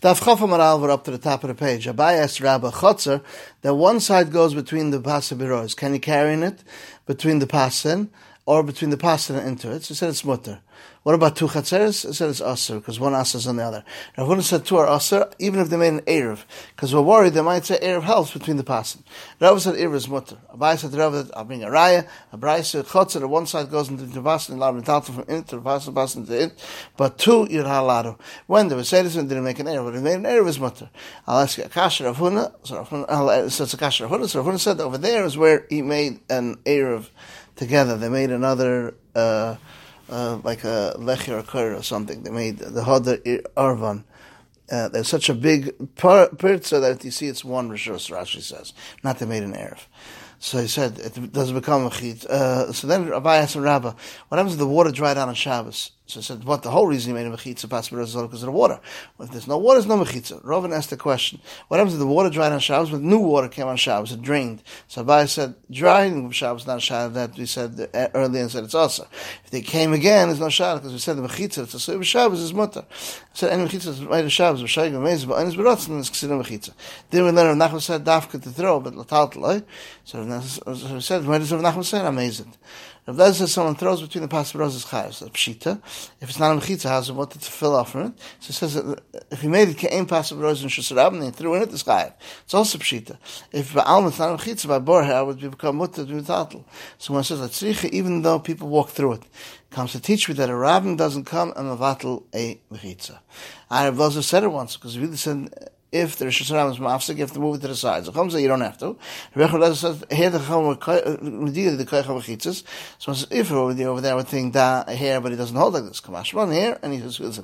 Daf Chaf Amaral, we're up to the top of the page. Abai asked Rabbi Chotzer that one side goes between the pasabiros. Can you carry in it between the pasin or between the pasin and into it? So he said it's mutter. What about two chatzeres? I said it's aser because one aser is on the other. Rav Huna said two are aser even if they made an erev because we're worried they might say erev helps between the pasin. Rav said erev is mutter. Abai said Rav I'll bring a raya. Abai said chotzer. One side goes into the pasin and allowed to from in to the pasin, pasin to it. But two you're When they were saying this, they didn't make an erev, but they made an erev is mutter. I'll ask you a kasher Rav. So it's a. So Rav said over there is where he made an erev together. They made another. Uh, uh, like a lecher or or something. They made the Hodar Arvan. Uh, there's such a big pirza that you see it's one Rishos, Rashi says. Not they made an Erev. So he said it doesn't become a chit. Uh, so then Rabbi asked Rabbi, what happens if the water dried out on Shabbos? So said, what the whole reason he made a mechitza pastor is because of the water. Well, if there's no water, there's no mechitza. Rovin asked the question, what happens if the water dried on Shabbos, but new water came on Shabbos, it drained. So Abai said, drying of Shabbos, not Shabbos, that we said earlier and said it's also. If they came again, there's no Shabbos, because we said the mechitza, it's a suy Shabbos, is mutter. Said, any mechitza is made of Shabbos, v'shayim amazing, but any berotzen is considered mechitza. Then we learned Nachman said, dafka to throw, but latal to So we said, why does Rav Nachman say, amazing. If that says someone throws between the passaros is chayav, so pshita. If it's not a mechitza, how's it wanted to fill off from it? So it says that if he made it ke'im passaros and shusarab and he threw in it, it's chayav. It's also pshita. If ba'alm it's not a mechitza, by borha, it would become mutter to tatel. So it says tzricha, even though people walk through it, comes to teach me that a rabbin doesn't come and a mavatel a mechitza. I have also said it once because we said if the Rosh Hashanah is mafsik, you have to move it to the side. So Chum you don't have to. Rebbe Chum says, here the Chum, medida uh, the Koich HaVachitzus. So if over there, over there, would think da here, but it doesn't hold like this. Kamash one here, and he says,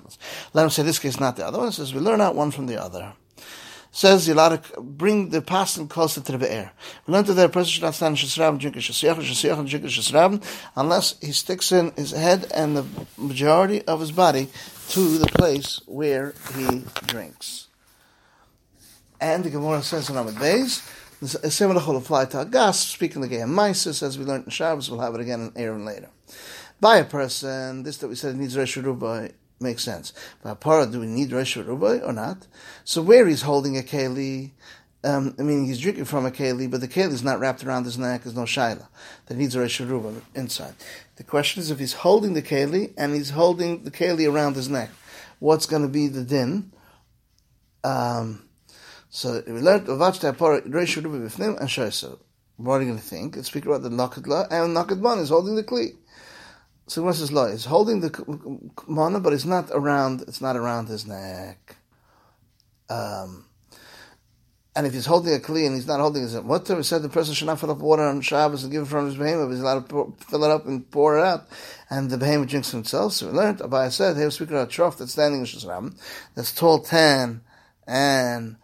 let him say this case, not the other one. says, we learn out one from the other. Says you're bring the person closer to the be'er. We learned that a person should not stand in Shasrab and drink a Shasiyach, Shasiyach and drink a Shasrab, unless he sticks in his head and the majority of his body to the place where he drinks. And the Gemara says in Amid Beis, the similar will apply to Agas, speaking the game Mises, as we learned in Shabbos, we'll have it again in Aaron later. By a person, this that we said needs Resh Rubai makes sense. By a para, do we need Resh Rubai or not? So where he's holding a Keli, um, I mean, he's drinking from a keli, but the keli is not wrapped around his neck. There's no shaila that needs a resharuba inside. The question is if he's holding the keli and he's holding the keli around his neck, what's going to be the din? Um, so we learned Vach Tapor Reish Rubi Bifnim and Shoyso. What are you going to think? Let's speak about the Nakadla and Nakadman is holding the Kli. So what's his law? He's holding the mana, but it's not around. It's not around his neck. Um, and if he's holding a kli and he's not holding his what we said the person should not fill up water on Shabbos and give it from his behemoth. He's allowed to pour, fill it up and pour it out, and the behemoth drinks himself. So we learned. Abaya said, "Hey, we're speaking about a trough that's standing in Shazram, that's tall ten and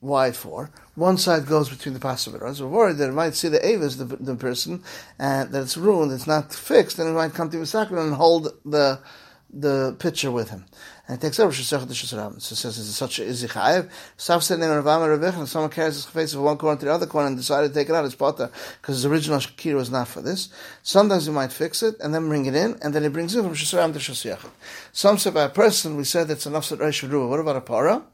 wide for. One side goes between the passive We're worried that it might see the Avis, the, the person, and that it's ruined, it's not fixed, and it might come to Misakra and hold the the pitcher with him. And it takes over Shesach the Shesram. So it says, it's such a Izi Chayev. Sav said, Nemer Ravama Ravich, and someone carries his face from one corner to the other corner and decided to take it out, it's potter, because his original Shakira was not for this. Sometimes he might fix it and then bring it in, and then he brings it from Shesram to Shesach. Some say by a person, we said that's enough Sat Reish What about a para?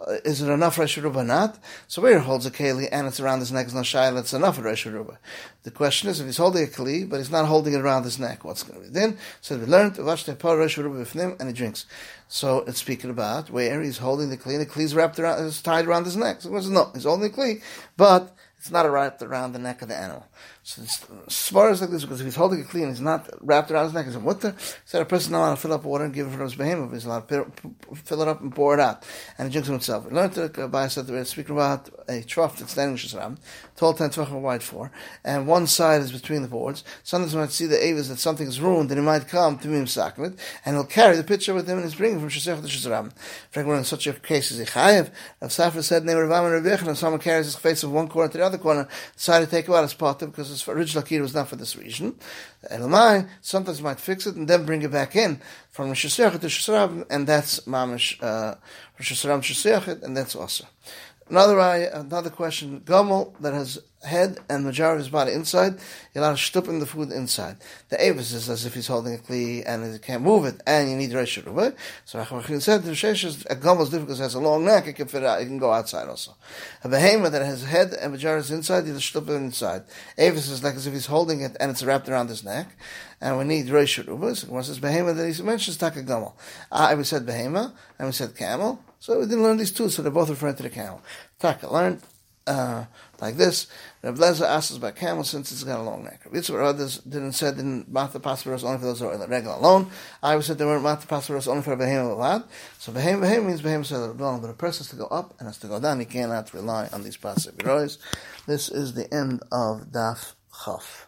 Uh, is it enough Rosh Ruba not? So where he holds a Keli and it's around his neck is no Shaila, it's enough Rosh Ruba. The question is if he's holding a Keli, but he's not holding it around his neck, what's going to be then? So we learned, Vashte Par Rosh Ruba and he drinks. So it's speaking about where he's holding the Kli and the is wrapped around, is tied around his neck. So he says, no, he's holding the Kli, but it's not wrapped around the neck of the animal. So as far as like this, because if he's holding it clean, he's not wrapped around his neck. He's a mutter. So a person not allowed to fill up water and give it from his behemoth. He's allowed to fill it up and pour it out, and he drinks it himself. We learned to uh, by said we're speaking about a trough that's standing in Shazram, tall ten tvachim wide four, and one side is between the boards. Sometimes we might see the avis that something is ruined, and he might come to him sakmet, and he'll carry the pitcher with him and he's bringing from Shazam to Shazram. For in such a case as a chayev, Rav Safra said, "Name Rav Amar and someone carries his face from one corner to the other corner, decided to take him out his potter because his original key was not for this reason. Elamai, sometimes might fix it and then bring it back in from Rosh Hashanah to Rosh and that's Mamish, uh, Rosh Hashanah to and that's also. Another another question: Gomel that has head and majority of his body inside, you're allowed to stuffing the food inside. The Avis is as if he's holding a kli and he can't move it, and you need Reish Ruba. So Rachmachin said the Rishesh is a Gomel is difficult because it has a long neck, it can fit out, it can go outside also. A Behema that has head and majority is inside, you stuff it inside. Avis is like as if he's holding it and it's wrapped around his neck, and we need Reish Ruba. So once it's Behema that he mentions Taka Gomel. I we said Behema, and we said Camel, so we didn't learn these two, so they're both referring to the camel. Taka learned uh, like this. Reb Lezer asks about camel since it's got a long neck. Rabbi Yitzchak others didn't say didn't Mata Pasparos only for those who are in the regular alone. I said they weren't Mata Pasparos only for Behem allowed. So Behem Behem means Behem said alone, but a person has to go up and has to go down. He cannot rely on these Pasparos. This is the end of Daf Chaf.